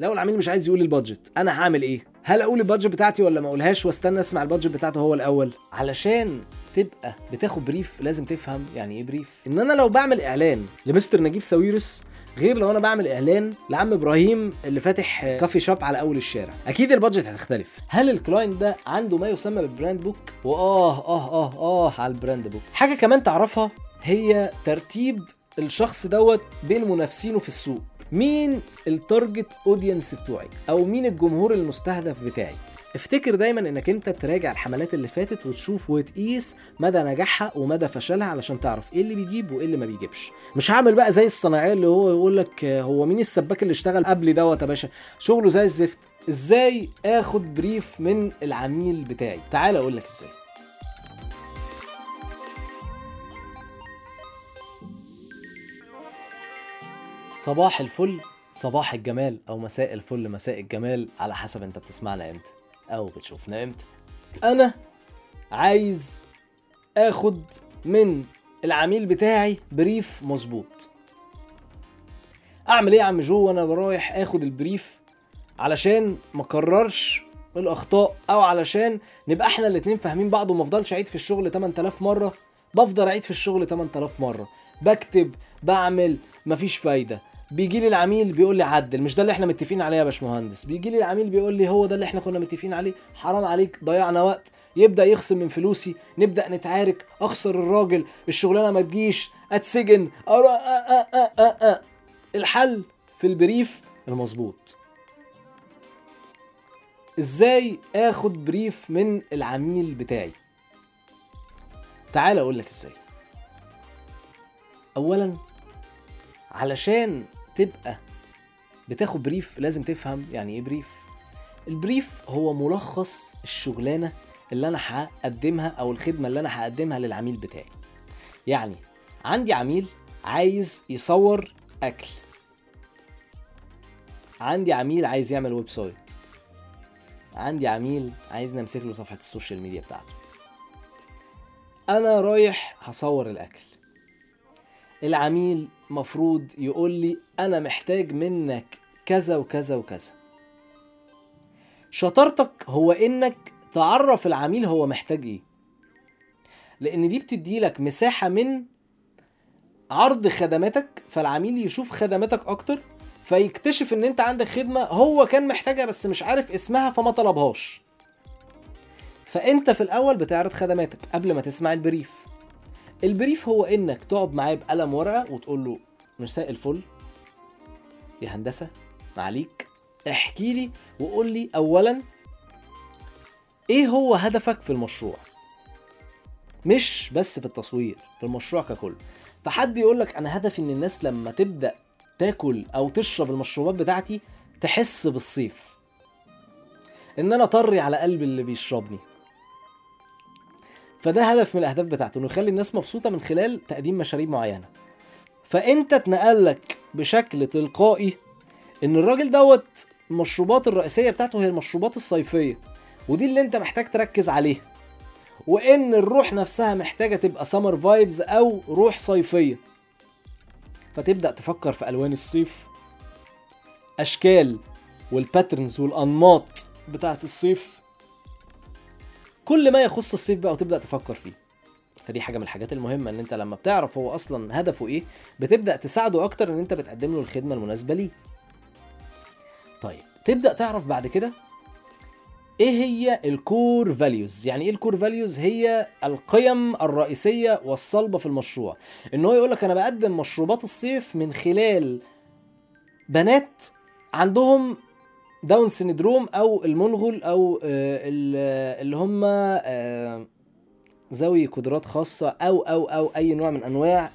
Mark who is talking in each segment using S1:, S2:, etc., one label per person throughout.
S1: لو العميل مش عايز يقول ال budget. أنا هعمل إيه؟ هل أقول ال budget بتاعتي ولا ما أقولهاش؟ واستنى أسمع ال budget بتاعته هو الأول. علشان تبقى بتاخد brief لازم تفهم يعني إيه brief إن أنا لو بعمل إعلان لمستر نجيب ساويرس غير لو أنا بعمل إعلان لعم إبراهيم اللي فاتح coffee shop على أول الشارع. أكيد ال budget هتختلف. هل ال client ده عنده ما يسمى بال brand book وآه آه آه آه على ال brand book حاجة كمان تعرفها هي ترتيب الشخص دوت بين منافسينه في السوق. مين ال target audience بتوعي؟ أو مين الجمهور المستهدف بتاعي؟ افتكر دايما إنك أنت تراجع الحملات اللي فاتت وتشوف وتقيس مدى نجاحها ومدى فشلها علشان تعرف إيه اللي بيجيب وإيه اللي ما بيجيبش. مش هعمل بقى زي الصناعية اللي هو يقول لك هو مين السباك اللي اشتغل قبل دوت يا باشا؟ شغله زي الزفت. إزاي آخد brief من العميل بتاعي؟ تعال أقول لك إزاي. صباح الفل صباح الجمال أو مساء الفل مساء الجمال على حسب أنت بتسمعنا إمتى أو بتشوفنا إمتى. أنا عايز آخد من العميل بتاعي بريف مظبوط. أعمل إيه يا عم جو؟ وأنا رايح آخد البريف علشان ما أكررش الأخطاء أو علشان نبقى إحنا الاتنين فاهمين بعض وما أفضلش أعيد في الشغل 8000 مرة. بفضل أعيد في الشغل 8000 مرة. بكتب بعمل مفيش فايدة. بيجي لي العميل بيقول لي عدل مش ده اللي إحنا متفقين عليه يا باشمهندس؟ بيجي لي العميل بيقول لي هو ده اللي إحنا كنا متفقين عليه. حرام عليك ضيعنا وقت. يبدأ يخصم من فلوسي نبدأ نتعارك. أخسر الراجل الشغلانة ما تجيش. أتسجن. أرى أه أه أه أه. الحل في البريف المظبوط. إزاي آخد بريف من العميل بتاعي؟ تعال أقول لك إزاي. اولا علشان تبقى بتاخد brief لازم تفهم يعني إيه brief ال brief هو ملخص الشغلانة اللي أنا هقدمها أو الخدمة اللي أنا هقدمها للعميل بتاعي. يعني عندي عميل عايز يصور أكل. عندي عميل عايز يعمل website عندي عميل عايز نمسك له صفحة ال social media بتاعته. أنا رايح هصور الأكل. العميل مفروض يقول لي أنا محتاج منك كذا وكذا وكذا. شطارتك هو إنك تعرف العميل هو محتاج إيه. لأن دي بتدي لك مساحة من عرض خدماتك فالعميل يشوف خدماتك أكتر فيكتشف إن أنت عندك خدمة هو كان محتاجها بس مش عارف اسمها فما طلبهاش. فأنت في الأول بتعرض خدماتك قبل ما تسمع البريف. البريف هو إنك تقعد معاه بقلم ورقة وتقول له مساء الفل. يا هندسة معليك. احكي لي وقول لي اولا إيه هو هدفك في المشروع؟ مش بس في التصوير في المشروع ككل. فحد يقول لك أنا هدفي إن الناس لما تبدأ تاكل أو تشرب المشروبات بتاعتي تحس بالصيف. إن أنا طري على قلب اللي بيشربني. فده هدف من الأهداف بتاعته إنه يخلي الناس مبسوطة من خلال تقديم مشاريب معينة. فأنت اتنقل لك بشكل تلقائي إن الراجل دوت المشروبات الرئيسية بتاعته هي المشروبات الصيفية ودي اللي أنت محتاج تركز عليها. وإن الروح نفسها محتاجة تبقى summer vibes أو روح صيفية. فتبدأ تفكر في ألوان الصيف أشكال وال patterns والأنماط بتاعت الصيف. كل ما يخص الصيف بقى وتبدأ تفكر فيه. فدي حاجة من الحاجات المهمة إن أنت لما بتعرف هو أصلا هدفه إيه بتبدأ تساعده أكتر إن أنت بتقدم له الخدمة المناسبة ليه. طيب تبدأ تعرف بعد كده إيه هي ال core values يعني إيه ال core values هي القيم الرئيسية والصلبة في المشروع. إن هو يقول لك أنا بقدم مشروبات الصيف من خلال بنات عندهم Down syndrome أو المنغول أو آه، ال- اللي هم آه، ذوي قدرات خاصة أو أو أو أي نوع من أنواع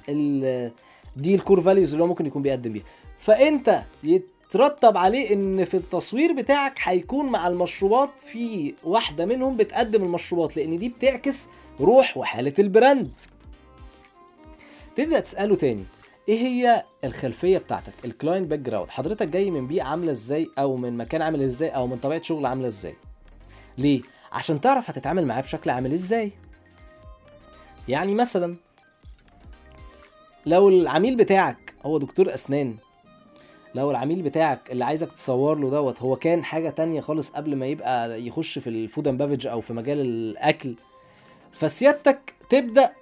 S1: دي ال core values اللي هو ممكن يكون بيقدم بيها. فأنت يترتب عليه إن في التصوير بتاعك هيكون مع المشروبات في واحدة منهم بتقدم المشروبات لأن دي بتعكس روح وحالة ال brand. تبدأ تسأله تاني. إيه هي الخلفية بتاعتك؟ ال client background حضرتك جاي من بيئة عاملة إزاي؟ أو من مكان عامل إزاي؟ أو من طبيعة شغل عاملة إزاي؟ ليه؟ عشان تعرف هتتعامل معاه بشكل عامل إزاي. يعني مثلا لو العميل بتاعك هو دكتور أسنان لو العميل بتاعك اللي عايزك تصور له دوت هو كان حاجة تانية خالص قبل ما يبقى يخش في ال food and beverage أو في مجال الأكل فسيادتك تبدأ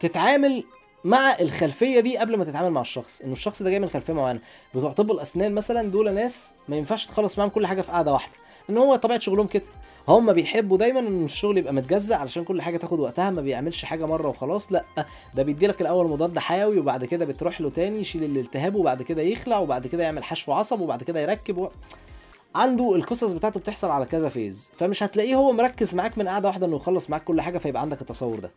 S1: تتعامل مع الخلفية دي قبل ما تتعامل مع الشخص إنه الشخص ده جاي من خلفية معينة. بتوع طب الأسنان مثلا دول ناس ما ينفعش تخلص معاهم كل حاجة في قعده واحدة. إن هو طبيعة شغلهم كده. هم بيحبوا دايما إن الشغل يبقى متجزأ علشان كل حاجة تاخد وقتها ما بيعملش حاجة مرة وخلاص لأ. ده بيدي لك الأول مضاد حيوي وبعد كده بتروح له تاني يشيل الالتهاب وبعد كده يخلع وبعد كده يعمل حشو عصب وبعد كده يركب و... عنده القصص بتاعته بتحصل على كذا فيز. فمش هتلاقيه هو مركز معاك من قاعدة واحدة إنه يخلص معاك كل حاجة فيبقى عندك التصور ده.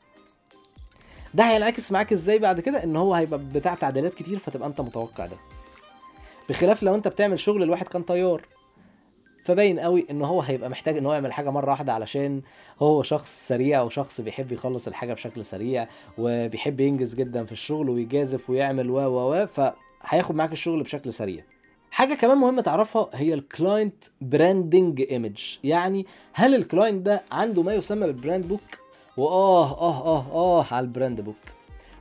S1: ده هينعكس معاك إزاي بعد كده؟ ان هو هيبقى بتاع تعديلات كتير فتبقى انت متوقع ده. بخلاف لو انت بتعمل شغل الواحد كان طيار. فباين قوي ان هو هيبقى محتاج ان هو يعمل حاجة مرة واحدة علشان هو شخص سريع وشخص بيحب يخلص الحاجة بشكل سريع وبيحب ينجز جدا في الشغل ويجازف ويعمل و و و فهياخد معاك الشغل بشكل سريع. حاجة كمان مهمة تعرفها هي ال client branding image يعني هل ال client ده عنده ما يسمى بال brand book وآه آه آه آه على ال brand book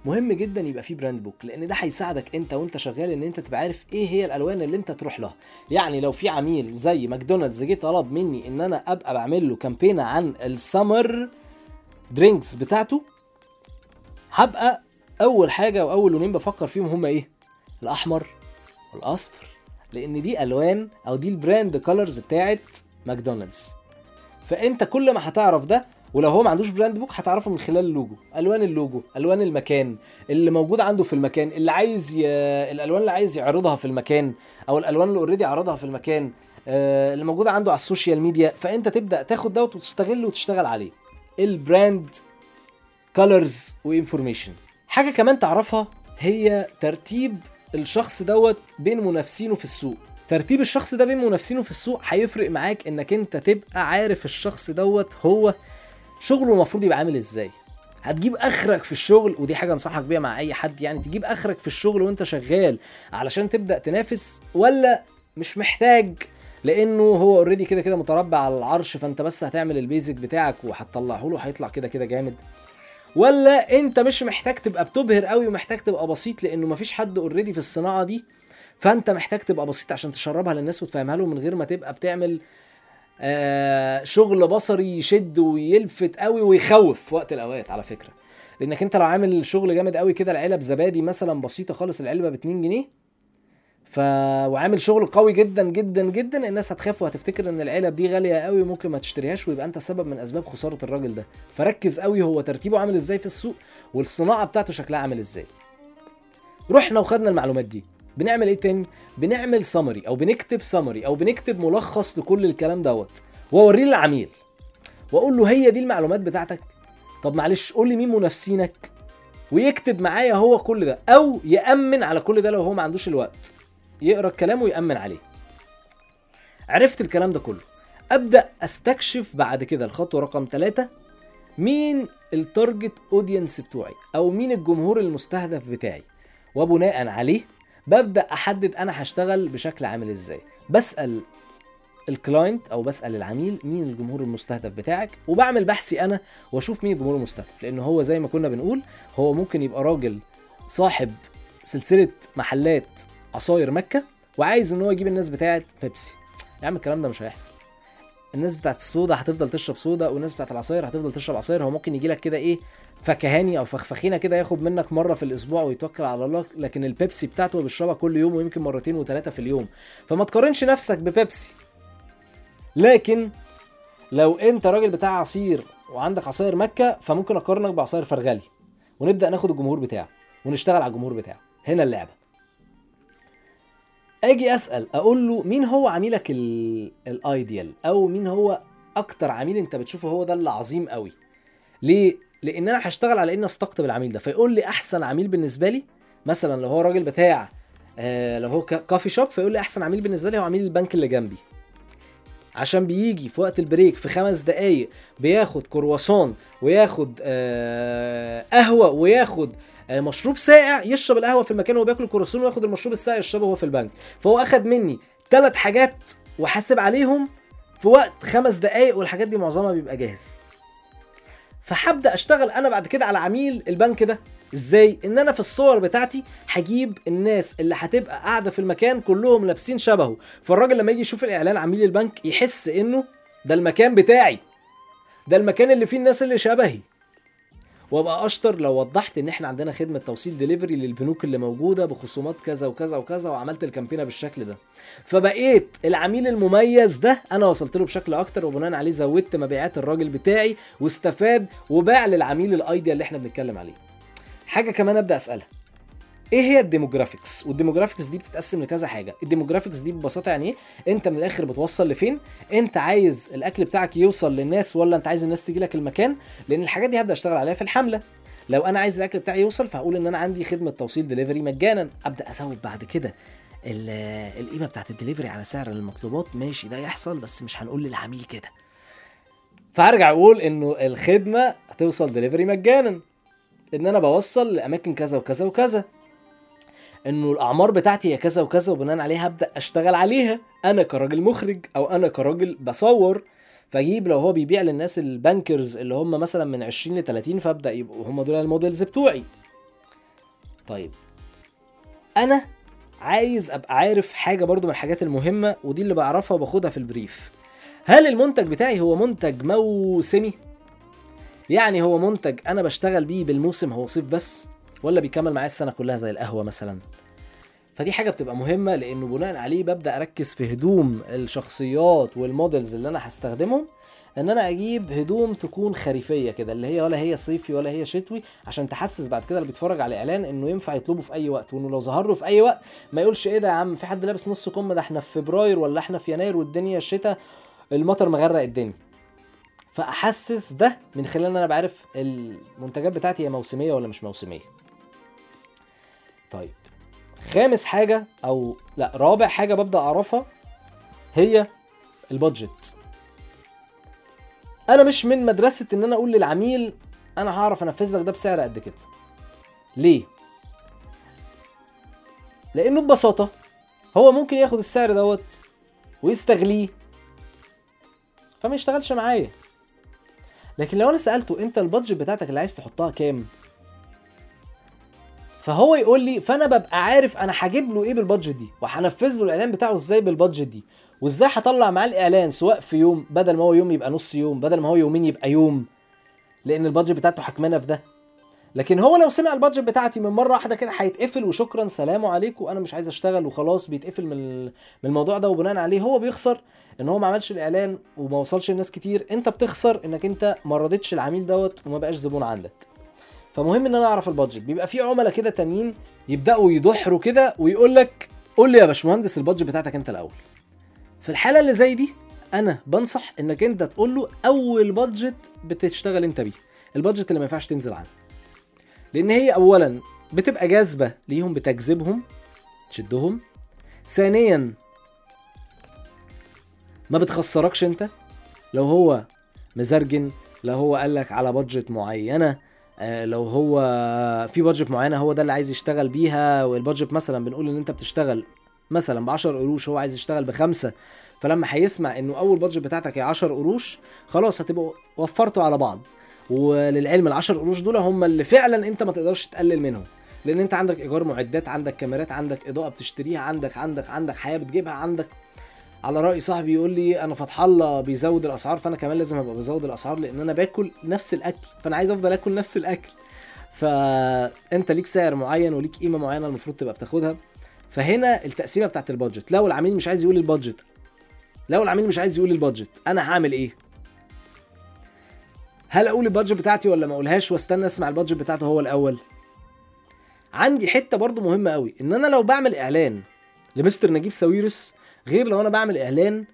S1: مهم جدا يبقى فيه brand book لأن ده هيساعدك أنت وأنت شغال إن أنت تبقى عارف إيه هي الألوان اللي أنت تروح لها. يعني لو في عميل زي ماكدونالدز جه طلب مني إن أنا أبقى بعمل له campaign عن ال summer drinks بتاعته هبقى أول حاجة وأول لونين بفكر فيهم هما إيه؟ الأحمر والأصفر لأن دي ألوان أو دي ال brand colors بتاعت ماكدونالدز. فأنت كل ما هتعرف ده ولو هو ما عندوش brand book هتعرفه من خلال اللوجو. ألوان اللوجو ألوان المكان اللي موجود عنده في المكان اللي عايز ي... الألوان اللي عايز يعرضها في المكان أو الألوان اللي already عرضها في المكان آه، اللي موجودة عنده على ال social media. فأنت تبدأ تاخد دوت وتستغله وتشتغل عليه. ال brand colors و information حاجة كمان تعرفها هي ترتيب الشخص دوت بين منافسينه في السوق. ترتيب الشخص ده بين منافسينه في السوق هيفرق معاك إنك أنت تبقى عارف الشخص دوت هو شغله المفروض يبقى عامل إزاي؟ هتجيب آخرك في الشغل ودي حاجة أنصحك بيها مع أي حد يعني تجيب آخرك في الشغل وأنت شغال علشان تبدأ تنافس ولا مش محتاج؟ لأنه هو already كده كده متربع على العرش فأنت بس هتعمل ال basic بتاعك وهتطلعه له هيطلع كده كده جامد. ولا أنت مش محتاج تبقى بتبهر قوي ومحتاج تبقى بسيط لأنه مفيش حد already في الصناعة دي فأنت محتاج تبقى بسيط عشان تشربها للناس وتفهمها لهم من غير ما تبقى بتعمل آه شغل بصري يشد ويلفت قوي ويخوف في وقت الأوقات على فكرة. لأنك أنت لو عامل شغل جامد قوي كده العلب زبادي مثلا بسيطة خالص العلبة ب 2 جنيه. ف وعامل شغل قوي جدا جدا جدا الناس هتخاف وهتفتكر إن العلب دي غالية قوي وممكن ما تشتريهاش ويبقى أنت سبب من أسباب خسارة الراجل ده. فركز قوي هو ترتيبه عامل إزاي في السوق والصناعة بتاعته شكلها عامل إزاي. رحنا وخدنا المعلومات دي. بنعمل إيه تاني؟ بنعمل سمري أو بنكتب سمري أو بنكتب ملخص لكل الكلام دوت. وأوريه للعميل. وأقول له هي دي المعلومات بتاعتك؟ طب معلش قول لي مين منافسينك؟ ويكتب معايا هو كل ده. أو يأمن على كل ده لو هو ما عندوش الوقت. يقرأ الكلام ويأمن عليه. عرفت الكلام ده كله. أبدأ أستكشف بعد كده الخطوة رقم ثلاثة مين ال target audience بتوعي؟ أو مين الجمهور المستهدف بتاعي؟ وبناء عليه ببدأ أحدد أنا هشتغل بشكل عامل إزاي. بسأل ال client أو بسأل العميل مين الجمهور المستهدف بتاعك وبعمل بحثي أنا وأشوف مين الجمهور المستهدف. لأن هو زي ما كنا بنقول هو ممكن يبقى راجل صاحب سلسلة محلات عصاير مكة وعايز إن هو يجيب الناس بتاعة بيبسي. يا عم الكلام ده مش هيحصل. الناس بتاعت الصودا هتفضل تشرب صودا والناس بتاعت العصاير هتفضل تشرب عصاير. هو ممكن يجي لك كده إيه فكهاني أو فخفخينة كده ياخد منك مرة في الأسبوع ويتوكل على الله لكن البيبسي بتاعته بيشربها كل يوم ويمكن مرتين وثلاثه في اليوم. فما تقارنش نفسك ببيبسي. لكن لو أنت راجل بتاع عصير وعندك عصاير مكة فممكن أقارنك بعصاير فرغلي ونبدأ ناخد الجمهور بتاعه ونشتغل على الجمهور بتاعه. هنا اللعبة. أجي أسأل أقول له مين هو عميلك ال- ال ideal أو مين هو أكتر عميل أنت بتشوفه هو ده اللي عظيم قوي ليه لأن أنا هشتغل على اني استقطب العميل ده. فيقول لي احسن عميل بالنسبة لي مثلا لو هو راجل بتاع آه لو هو كا- coffee shop فيقول لي احسن عميل بالنسبة لي هو عميل البنك اللي جنبي. عشان بيجي في وقت ال break في خمس دقايق بياخد كرواسون وياخد آه قهوة وياخد آه مشروب ساقع يشرب القهوة في المكان وهو بياكل الكرواسون وياخد المشروب الساقع يشربه وهو في البنك. فهو أخد مني ثلاث حاجات وحاسب عليهم في وقت خمس دقايق والحاجات دي معظمها بيبقى جاهز. فهبدأ أشتغل أنا بعد كده على عميل البنك ده. إزاي؟ إن أنا في الصور بتاعتي هجيب الناس اللي هتبقى قاعدة في المكان كلهم لابسين شبهه. فالراجل لما يجي يشوف الإعلان عميل البنك يحس إنه ده المكان بتاعي. ده المكان اللي فيه الناس اللي شبهي. وابقى اشطر لو وضحت ان إحنا عندنا خدمة توصيل ديليفري للبنوك اللي موجودة بخصومات كذا وكذا وكذا وعملت ال campaign بالشكل ده. فبقيت العميل المميز ده أنا وصلت له بشكل أكتر وبناء عليه زودت مبيعات الراجل بتاعي واستفاد وباع للعميل ال ideal اللي إحنا بنتكلم عليه. حاجة كمان أبدأ أسألها. إيه هي ال demographics وال demographics دي بتتقسم لكذا حاجة. ال demographics دي ببساطة يعني إيه انت من الآخر بتوصل لفين؟ انت عايز الأكل بتاعك يوصل للناس ولا انت عايز الناس تيجي لك المكان؟ لأن الحاجات دي هبدأ أشتغل عليها في الحملة. لو أنا عايز الأكل بتاعي يوصل فهقول إن أنا عندي خدمة توصيل دليفري مجانا. أبدأ أزود بعد كده ال- القيمة بتاعت الدليفري على سعر المطلوبات. ماشي ده يحصل بس مش هنقول للعميل كده. فهرجع أقول إنه الخدمة هتوصل دليفري مجانا. إن أنا بوصل لأماكن كذا وكذا وكذا. إنه الأعمار بتاعتي هي كذا وكذا وبناء عليها ابدا أشتغل عليها. أنا كراجل مخرج أو أنا كراجل بصور فأجيب لو هو بيبيع للناس ال bankers اللي هم مثلا من 20 ل 30 فأبدأ يبقوا هم دول ال models بتوعي. طيب. أنا عايز أبقى عارف حاجة برضو من الحاجات المهمة ودي اللي بعرفها وباخدها في ال brief. هل المنتج بتاعي هو منتج موسمي؟ يعني هو منتج أنا بشتغل بيه بالموسم هو صيف بس. ولا بيكمل معايا السنة كلها زي القهوة مثلا. فدي حاجة بتبقى مهمة لأنه بناء عليه ببدأ أركز في هدوم الشخصيات والمودلز اللي أنا هستخدمهم إن أنا أجيب هدوم تكون خريفية كده اللي هي ولا هي صيفي ولا هي شتوي عشان تحسس بعد كده اللي بيتفرج على الاعلان إنه ينفع يطلبه في أي وقت وإنه لو ظهر له في أي وقت ما يقولش إيه ده يا عم في حد لابس نص كم ده إحنا في فبراير ولا إحنا في يناير والدنيا الشتاء المطر مغرق الدنيا. فأحسس ده من خلال إن أنا بعرف المنتجات بتاعتي هي موسمية ولا مش موسمية. طيب خامس حاجة أو لا رابع حاجة ببدأ أعرفها هي البادجت. أنا مش من مدرسة إن أنا أقول للعميل أنا هعرف أنفذ لك ده بسعر قد كده. ليه؟ لأنه ببساطة هو ممكن ياخد السعر دوت ويستغليه فما يشتغلش معايا. لكن لو أنا سألته أنت البادجت بتاعتك اللي عايز تحطها كام؟ فهو يقول لي فأنا ببقى عارف أنا هجيب له إيه بالبادجت دي وهنفذ له الإعلان بتاعه إزاي بالبادجت دي وإزاي هطلع معاه الإعلان سواء في يوم بدل ما هو يوم يبقى نص يوم بدل ما هو يومين يبقى يوم لأن البادجت بتاعته حكمانة في ده. لكن هو لو سمع البادجت بتاعتي من مرة واحدة كده هيتقفل وشكرا سلام عليكم أنا مش عايز أشتغل وخلاص بيتقفل من من الموضوع ده وبناء عليه هو بيخسر إن هو ما عملش الإعلان وما وصلش لناس كتير. أنت بتخسر إنك أنت ما رضيتش العميل دوت وما بقاش زبون عندك. فمهم إن أنا أعرف ال budget. بيبقى في عملاء كده تانيين يبدأوا يتحوروا كده ويقول لك قول لي يا باشمهندس ال budget بتاعتك أنت الأول. في الحالة اللي زي دي أنا بنصح إنك أنت تقول له أول budget بتشتغل أنت بيه. ال budget اللي ما ينفعش تنزل عنه. لأن هي اولا بتبقى جاذبة ليهم بتجذبهم تشدهم. ثانيا ما بتخسركش أنت. لو هو مزرجن لو هو قال لك على بادجت معينة لو هو في بادجت معينة هو ده اللي عايز يشتغل بيها والبادجت مثلا بنقول إن أنت بتشتغل مثلا ب 10 قروش هو عايز يشتغل بخمسة فلما هيسمع إنه أول بادجت بتاعتك هي 10 قروش خلاص هتبقوا وفرتوا على بعض. وللعلم ال 10 قروش دول هم اللي فعلا أنت ما تقدرش تقلل منهم. لأن أنت عندك إيجار معدات عندك كاميرات عندك إضاءة بتشتريها عندك عندك عندك حياة بتجيبها عندك على رأي صاحبي يقول لي أنا فتح الله بيزود الأسعار فأنا كمان لازم أبقى بزود الأسعار لأن أنا باكل نفس الأكل فأنا عايز أفضل آكل نفس الأكل. فأنت ليك سعر معين وليك قيمة معينة المفروض تبقى بتاخدها. فهنا التقسيمة بتاعت ال budget. لو العميل مش عايز يقول ال budget لو العميل مش عايز يقول ال budget أنا هعمل إيه؟ هل أقول ال budget بتاعتي ولا ما أقولهاش وأستنى أسمع ال budget بتاعته هو الأول؟ عندي حتة برضو مهمة قوي إن أنا لو بعمل إعلان لمستر نجيب ساويرس غير لو أنا بعمل إعلان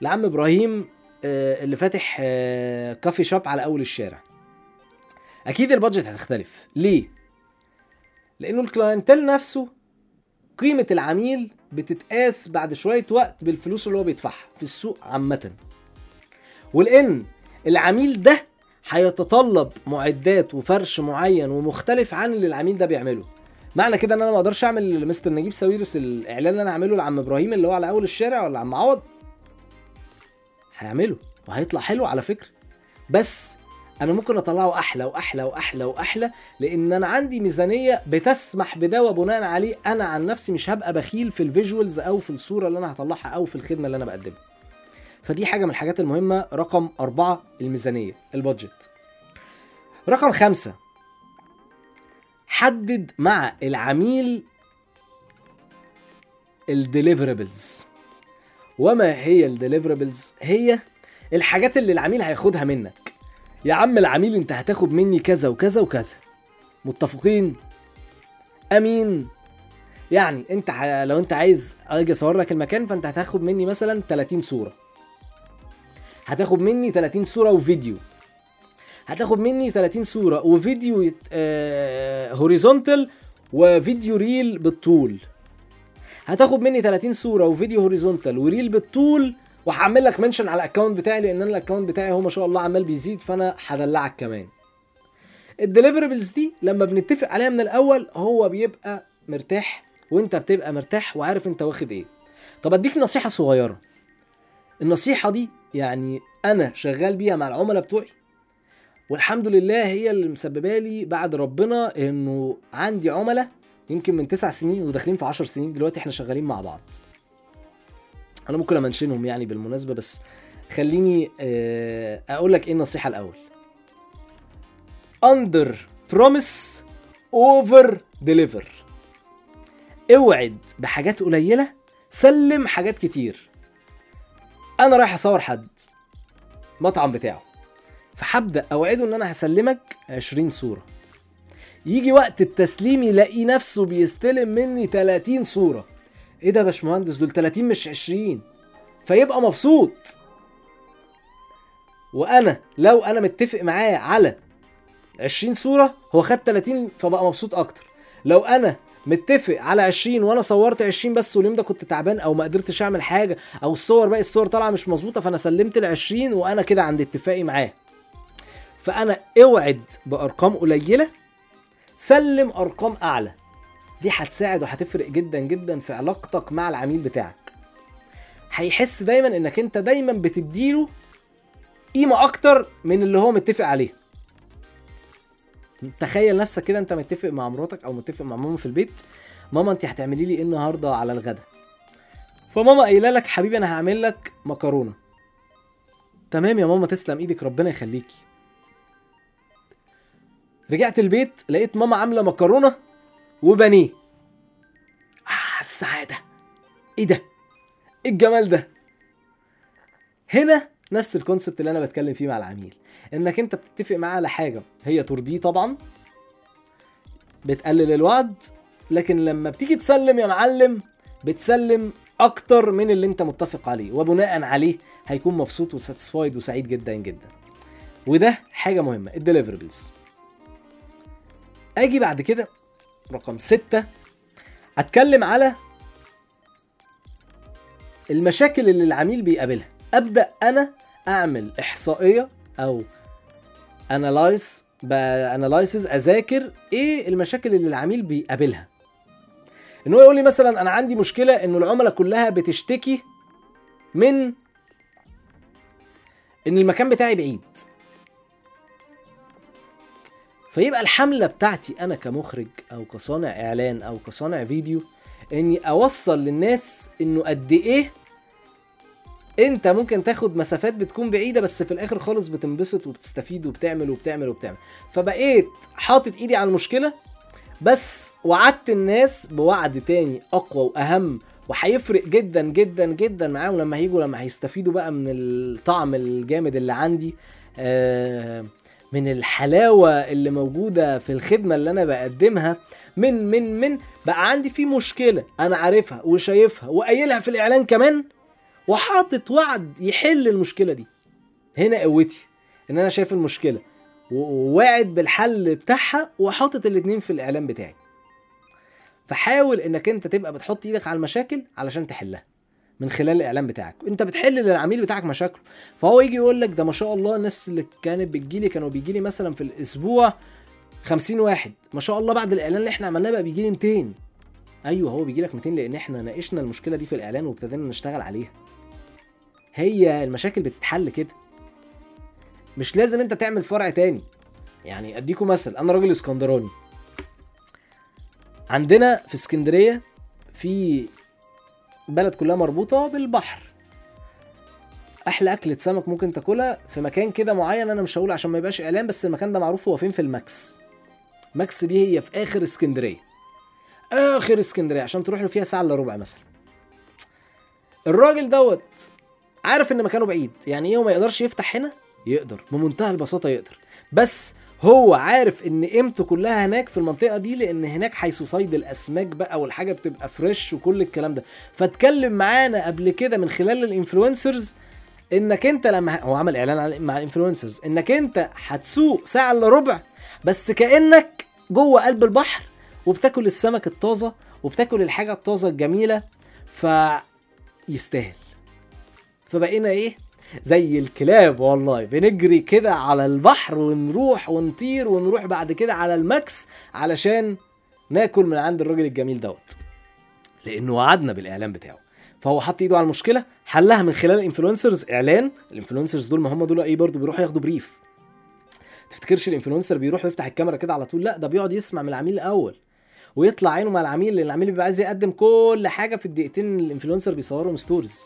S1: لعم إبراهيم آه، اللي فاتح آه، coffee shop على أول الشارع. أكيد ال budget هتختلف. ليه؟ لأنه ال clientele نفسه قيمة العميل بتتقاس بعد شوية وقت بالفلوس اللي هو بيدفعها في السوق عامة. ولان العميل ده هيتطلب معدات وفرش معين ومختلف عن اللي العميل ده بيعمله. معنى كده ان أنا ما أقدرش اعمل لمستر نجيب ساويرس الاعلان اللي أنا اعمله لعم إبراهيم اللي هو على اول الشارع ولا عم عوض. هيعمله وهيطلع حلو على فكرة. بس أنا ممكن اطلعه أحلى واحلى واحلى واحلى لأن أنا عندي ميزانية بتسمح بده وبناء عليه. أنا عن نفسي مش هبقى بخيل في ال visuals أو في الصورة اللي أنا هطلعها أو في الخدمة اللي أنا بقدمها. فدي حاجة من الحاجات المهمة. رقم أربعة الميزانية ال budget. رقم خمسة حدد مع العميل ال deliverables وما هي ال deliverables هي الحاجات اللي العميل هياخدها منك. يا عم العميل انت هتاخد مني كذا وكذا وكذا. متفقين؟ أمين. يعني انت ح... لو انت عايز أجي أصور لك المكان فانت هتاخد مني مثلا 30 صورة. هتاخد مني 30 صورة وفيديو. هتاخد مني 30 صورة وفيديو آه... horizontal وفيديو reel بالطول. هتاخد مني 30 صورة وفيديو horizontal و reel بالطول وهعمل لك mention على ال account بتاعي لأن أنا ال account بتاعي هو ما شاء الله عمال بيزيد فأنا هدلعك كمان. ال deliverables دي لما بنتفق عليها من الأول هو بيبقى مرتاح وأنت بتبقى مرتاح وعارف أنت واخد إيه. طب أديك نصيحة صغيرة. النصيحة دي يعني أنا شغال بيها مع العملاء بتوعي والحمد لله هي اللي مسببة لي بعد ربنا إنه عندي عملاء يمكن من تسع سنين وداخلين في عشر سنين دلوقتي إحنا شغالين مع بعض. أنا ممكن أمنشنهم يعني بالمناسبة بس خليني آه، أقول لك إيه النصيحة الأول. Under promise over deliver. اوعد بحاجات قليلة سلم حاجات كتير. أنا رايح أصور حد مطعم بتاعه. فهبدأ أوعده إن أنا هسلمك 20 صورة. يجي وقت التسليم يلاقي نفسه بيستلم مني 30 صورة. إيه ده يا باشمهندس؟ دول 30 مش 20 فيبقى مبسوط. وأنا لو أنا متفق معاه على 20 صورة هو خد 30 فبقى مبسوط أكتر. لو أنا متفق على 20 وأنا صورت 20 بس واليوم ده كنت تعبان أو ما قدرتش أعمل حاجة أو الصور باقي الصور طالعة مش مظبوطة فأنا سلمت ال 20 وأنا كده عند اتفاقي معاه. فأنا أوعد بأرقام قليلة. سلم أرقام أعلى. دي هتساعد وهتفرق جدا جدا في علاقتك مع العميل بتاعك. هيحس دايما إنك أنت دايما بتديله قيمة أكتر من اللي هو متفق عليه. تخيل نفسك كده أنت متفق مع مراتك أو متفق مع ماما في البيت. ماما أنت هتعملي لي إيه النهارده على الغدا؟ فماما قايلة لك حبيبي أنا هعمل لك مكرونة. تمام يا ماما تسلم إيدك ربنا يخليكي. رجعت البيت لقيت ماما عاملة مكرونة وبانيه. آه السعادة. إيه ده؟ إيه الجمال ده؟ هنا نفس ال concept اللي أنا بتكلم فيه مع العميل. إنك أنت بتتفق معاه على حاجة هي ترضيه طبعا بتقلل الوعد لكن لما بتيجي تسلم يا معلم بتسلم أكتر من اللي أنت متفق عليه وبناء عليه هيكون مبسوط و satisfied وسعيد جدا جدا. وده حاجة مهمة ال deliverables أجي بعد كده رقم ستة اتكلم على المشاكل اللي العميل بيقابلها. أبدأ أنا أعمل إحصائية أو analyze ب analysis أذاكر إيه المشاكل اللي العميل بيقابلها. إن هو يقول لي مثلا أنا عندي مشكلة إنه العملاء كلها بتشتكي من إن المكان بتاعي بعيد. فيبقى الحملة بتاعتي أنا كمخرج أو كصانع إعلان أو كصانع فيديو إني أوصل للناس إنه قد إيه أنت ممكن تاخد مسافات بتكون بعيدة بس في الآخر خالص بتنبسط وبتستفيد وبتعمل وبتعمل وبتعمل. فبقيت حاطط إيدي على المشكلة بس وعدت الناس بوعد تاني أقوى وأهم وهيفرق جدا جدا جدا معاهم لما هيجوا لما هيستفيدوا بقى من الطعم الجامد اللي عندي. آه من الحلاوة اللي موجودة في الخدمة اللي أنا بقدمها من من من بقى عندي في مشكلة أنا عارفها وشايفها وقايلها في الإعلان كمان وحاطط وعد يحل المشكلة دي. هنا قوتي إن أنا شايف المشكلة وواعد بالحل بتاعها وحاطط الاتنين في الإعلان بتاعي. فحاول إنك أنت تبقى بتحط إيدك على المشاكل علشان تحلها. من خلال الاعلان بتاعك. أنت بتحل للعميل بتاعك مشاكله. فهو يجي يقول لك ده ما شاء الله الناس اللي كانت بتجيلي كانوا بيجيلي مثلا في الأسبوع 50 واحد. ما شاء الله بعد الإعلان اللي إحنا عملناه بقى بيجيلي 200 أيوه هو بيجي لك 200 لأن إحنا ناقشنا المشكلة دي في الإعلان وابتدينا نشتغل عليها. هي المشاكل بتتحل كده. مش لازم أنت تعمل فرع تاني. يعني أديكم مثل أنا راجل إسكندراني. عندنا في اسكندرية في بلد كلها مربوطة بالبحر. أحلى أكلة سمك ممكن تاكلها في مكان كده معين أنا مش هقول عشان ما يبقاش إعلان بس المكان ده معروف هو فين؟ في المكس المكس دي هي في آخر اسكندرية. آخر اسكندرية عشان تروح له فيها ساعة إلا ربع مثلا. الراجل دوت عارف إن مكانه بعيد يعني إيه هو ما يقدرش يفتح هنا؟ يقدر بمنتهى البساطة يقدر. بس هو عارف إن قيمته كلها هناك في المنطقة دي لأن هناك حيث صيد الأسماك بقى والحاجة بتبقى fresh وكل الكلام ده. فاتكلم معانا قبل كده من خلال ال influencers إنك أنت لما هو عمل إعلان مع ال influencers إنك أنت هتسوق ساعة إلا ربع بس كأنك جوه قلب البحر وبتاكل السمك الطازة وبتاكل الحاجة الطازة الجميلة فيستاهل. فبقينا إيه؟ زي الكلاب والله. بنجري كده على البحر ونروح ونطير ونروح بعد كده على المكس علشان ناكل من عند الراجل الجميل دوت. لأنه وعدنا بالإعلان بتاعه. فهو حط إيده على المشكلة حلها من خلال ال influencers إعلان. ال influencers دول ما هم دول إيه برضو بيروحوا ياخدوا brief تفتكرش ال influencer بيروح يفتح الكاميرا كده على طول؟ لا ده بيقعد يسمع من العميل الأول. ويطلع عينه مع العميل لأن العميل بيبقى عايز يقدم كل حاجة في الدقيقتين ال influencer بيصورهم stories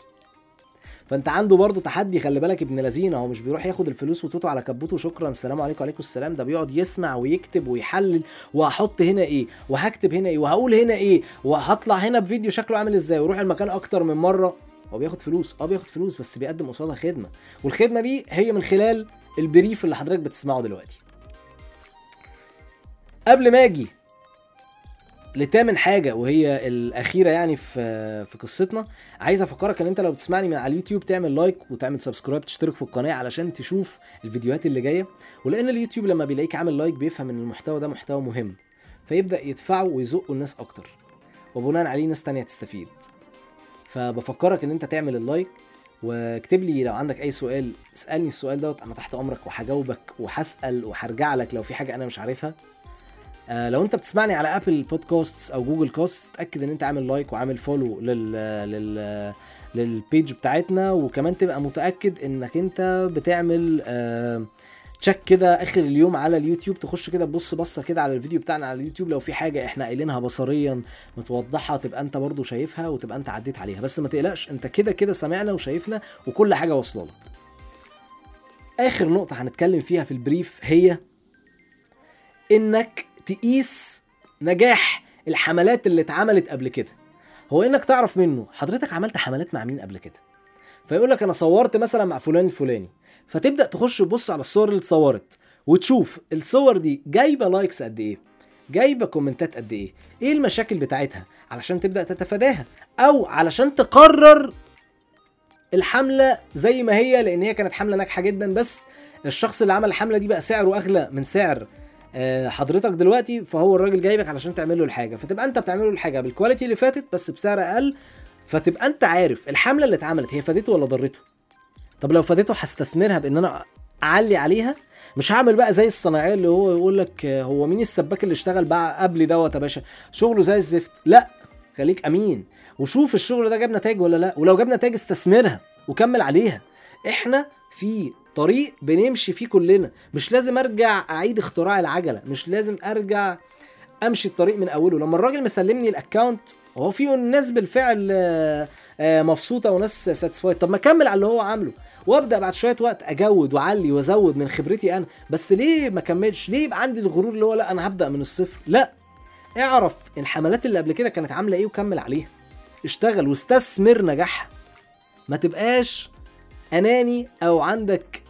S1: فانت عنده برضه تحدي خلي بالك ابن لذينه هو مش بيروح ياخد الفلوس وتوتو على كبوته شكرا السلام عليكم وعليكم السلام. ده بيقعد يسمع ويكتب ويحلل وهحط هنا إيه؟ وهكتب هنا إيه؟ وهقول هنا إيه؟ وهطلع هنا بفيديو شكله عامل إزاي؟ ويروح المكان أكتر من مرة. هو بياخد فلوس آه بياخد فلوس بس بيقدم قصادها خدمة. والخدمة دي هي من خلال البريف اللي حضرتك بتسمعه دلوقتي. قبل ما أجي لتامن حاجة وهي الأخيرة يعني في في قصتنا عايز أفكرك إن أنت لو بتسمعني من على اليوتيوب تعمل like وتعمل subscribe تشترك في القناة علشان تشوف الفيديوهات اللي جاية. ولأن اليوتيوب لما بيلاقيك عامل like بيفهم إن المحتوى ده محتوى مهم فيبدأ يدفعه ويزقه الناس أكتر. وبناء عليه ناس تانية تستفيد. فبفكرك إن أنت تعمل ال like واكتب لي لو عندك أي سؤال اسألني السؤال دوت أنا تحت أمرك وهجاوبك وهسأل وهرجع لك لو في حاجة أنا مش عارفها. آه لو انت بتسمعني على Apple Podcast أو Google Cast اتاكد ان انت عامل like وعامل follow لل لل لل page بتاعتنا وكمان تبقى متأكد انك انت بتعمل آه check كده آخر اليوم على اليوتيوب تخش كده تبص بصة كده على الفيديو بتاعنا على اليوتيوب لو في حاجة إحنا قايلينها بصريا متوضحة تبقى انت برضو شايفها وتبقى انت عديت عليها. بس ما تقلقش انت كده كده سامعنا وشايفنا وكل حاجة واصلة لك. آخر نقطة هنتكلم فيها في ال brief هي إنك تقيس نجاح الحملات اللي اتعملت قبل كده. هو إنك تعرف منه حضرتك عملت حملات مع مين قبل كده؟ فيقول لك أنا صورت مثلا مع فلان الفلاني فتبدأ تخش تبص على الصور اللي اتصورت وتشوف الصور دي جايبة likes قد إيه؟ جايبة comment ات قد إيه؟ إيه المشاكل بتاعتها؟ علشان تبدأ تتفاداها. أو علشان تكرر الحملة زي ما هي لأن هي كانت حملة ناجحة جدا بس الشخص اللي عمل الحملة دي بقى سعره أغلى من سعر حضرتك دلوقتي فهو الراجل جايبك علشان تعمل له الحاجة. فتبقى انت بتعمل له الحاجة بال quality اللي فاتت بس بسعر أقل. فتبقى انت عارف الحملة اللي اتعملت هي فادته ولا ضرته؟ طب لو فادته هستثمرها بإن أنا أعلي عليها؟ مش هعمل بقى زي الصناعية اللي هو يقول لك آه، هو مين السباك اللي اشتغل بقى قبل دوت يا باشا؟ شغله زي الزفت. لا خليك أمين. وشوف الشغل ده جاب نتائج ولا لا. ولو جاب نتائج استثمرها وكمل عليها. إحنا في طريق بنمشي فيه كلنا. مش لازم أرجع أعيد اختراع العجلة مش لازم أرجع أمشي الطريق من أوله. لما الراجل مسلمني ال account هو في ناس بالفعل آه، آه، مبسوطة وناس satisfied طب ما أكمل على اللي هو عامله وأبدأ بعد شوية وقت أجود وأعلي وأزود من خبرتي أنا. بس ليه ما كملش؟ ليه يبقى عندي الغرور اللي هو لا أنا هبدأ من الصفر؟ لا. اعرف الحملات اللي قبل كده كانت عاملة إيه وكمل عليها. اشتغل واستثمر نجاحها. ما تبقاش أناني أو عندك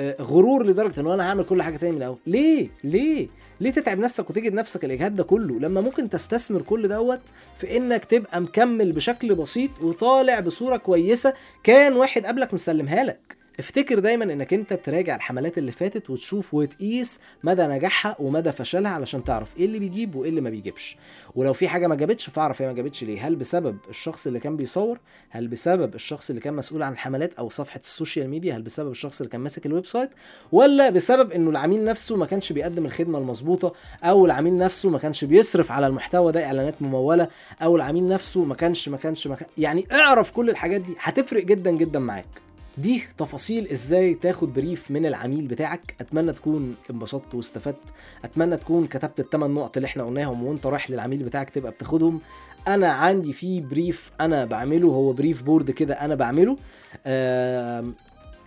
S1: غرور لدرجة إن أنا هعمل كل حاجة تاني من الأول. ليه؟ ليه؟ ليه تتعب نفسك وتجد نفسك الإجهاد ده كله لما ممكن تستثمر كل دوت في إنك تبقى مكمل بشكل بسيط وطالع بصورة كويسة كان واحد قبلك مسلمها لك؟ افتكر دايما إنك أنت تراجع الحملات اللي فاتت وتشوف وتقيس مدى نجاحها ومدى فشلها علشان تعرف إيه اللي بيجيب وإيه اللي ما بيجيبش. ولو في حاجة ما جابتش فأعرف هي ما جابتش ليه. هل بسبب الشخص اللي كان بيصور؟ هل بسبب الشخص اللي كان مسؤول عن الحملات أو صفحة ال social media؟ هل بسبب الشخص اللي كان ماسك ال website؟ ولا بسبب إنه العميل نفسه ما كانش بيقدم الخدمة المظبوطة أو العميل نفسه ما كانش بيصرف على المحتوى ده إعلانات ممولة أو العميل نفسه ما كانش ما كانش ما كان يعني اعرف كل الحاجات دي. هتفرق جدا جدا معاك. دي تفاصيل إزاي تاخد brief من العميل بتاعك. أتمنى تكون انبسطت واستفدت. أتمنى تكون كتبت الثمان نقط اللي إحنا قلناهم وأنت رايح للعميل بتاعك تبقى بتاخدهم. أنا عندي في brief أنا بعمله هو brief board كده أنا بعمله.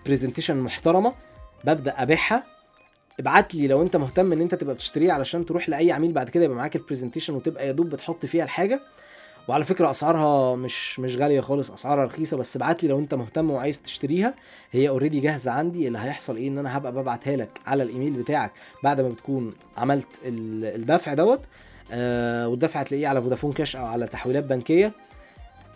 S1: presentation محترمة. ببدأ أبيعها. ابعت لي لو أنت مهتم إن أنت تبقى بتشتريها علشان تروح لأي عميل بعد كده يبقى معاك ال presentation وتبقى يا دوب بتحط فيها الحاجة. وعلى فكرة أسعارها مش مش غالية خالص أسعارها رخيصة بس ابعت لي لو أنت مهتم وعايز تشتريها. هي already جاهزة عندي اللي هيحصل إيه؟ إن أنا هبقى ببعتها لك على الإيميل بتاعك بعد ما بتكون عملت ال- الدفع دوت. آه والدفع هتلاقيه على فودافون كاش أو على تحويلات بنكية.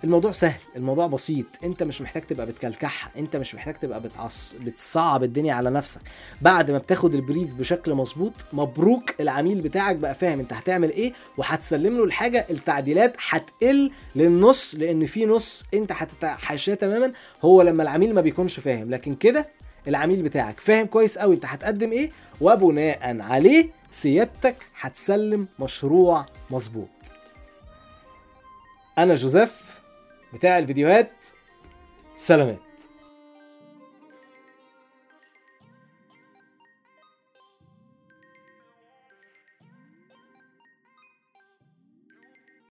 S1: الموضوع سهل الموضوع بسيط. انت مش محتاج تبقى بتكلكعها انت مش محتاج تبقى بتعص بتصعب الدنيا على نفسك. بعد ما بتاخد البريف بشكل مظبوط مبروك العميل بتاعك بقى فاهم انت هتعمل إيه وهتسلم له الحاجة التعديلات هتقل للنص لأن في نص انت هتتحاشاه تماما هو لما العميل ما بيكونش فاهم. لكن كده العميل بتاعك فاهم كويس قوي انت هتقدم إيه وبناء عليه سيادتك هتسلم مشروع مظبوط. أنا جوزيف بتاع الفيديوهات. سلامات.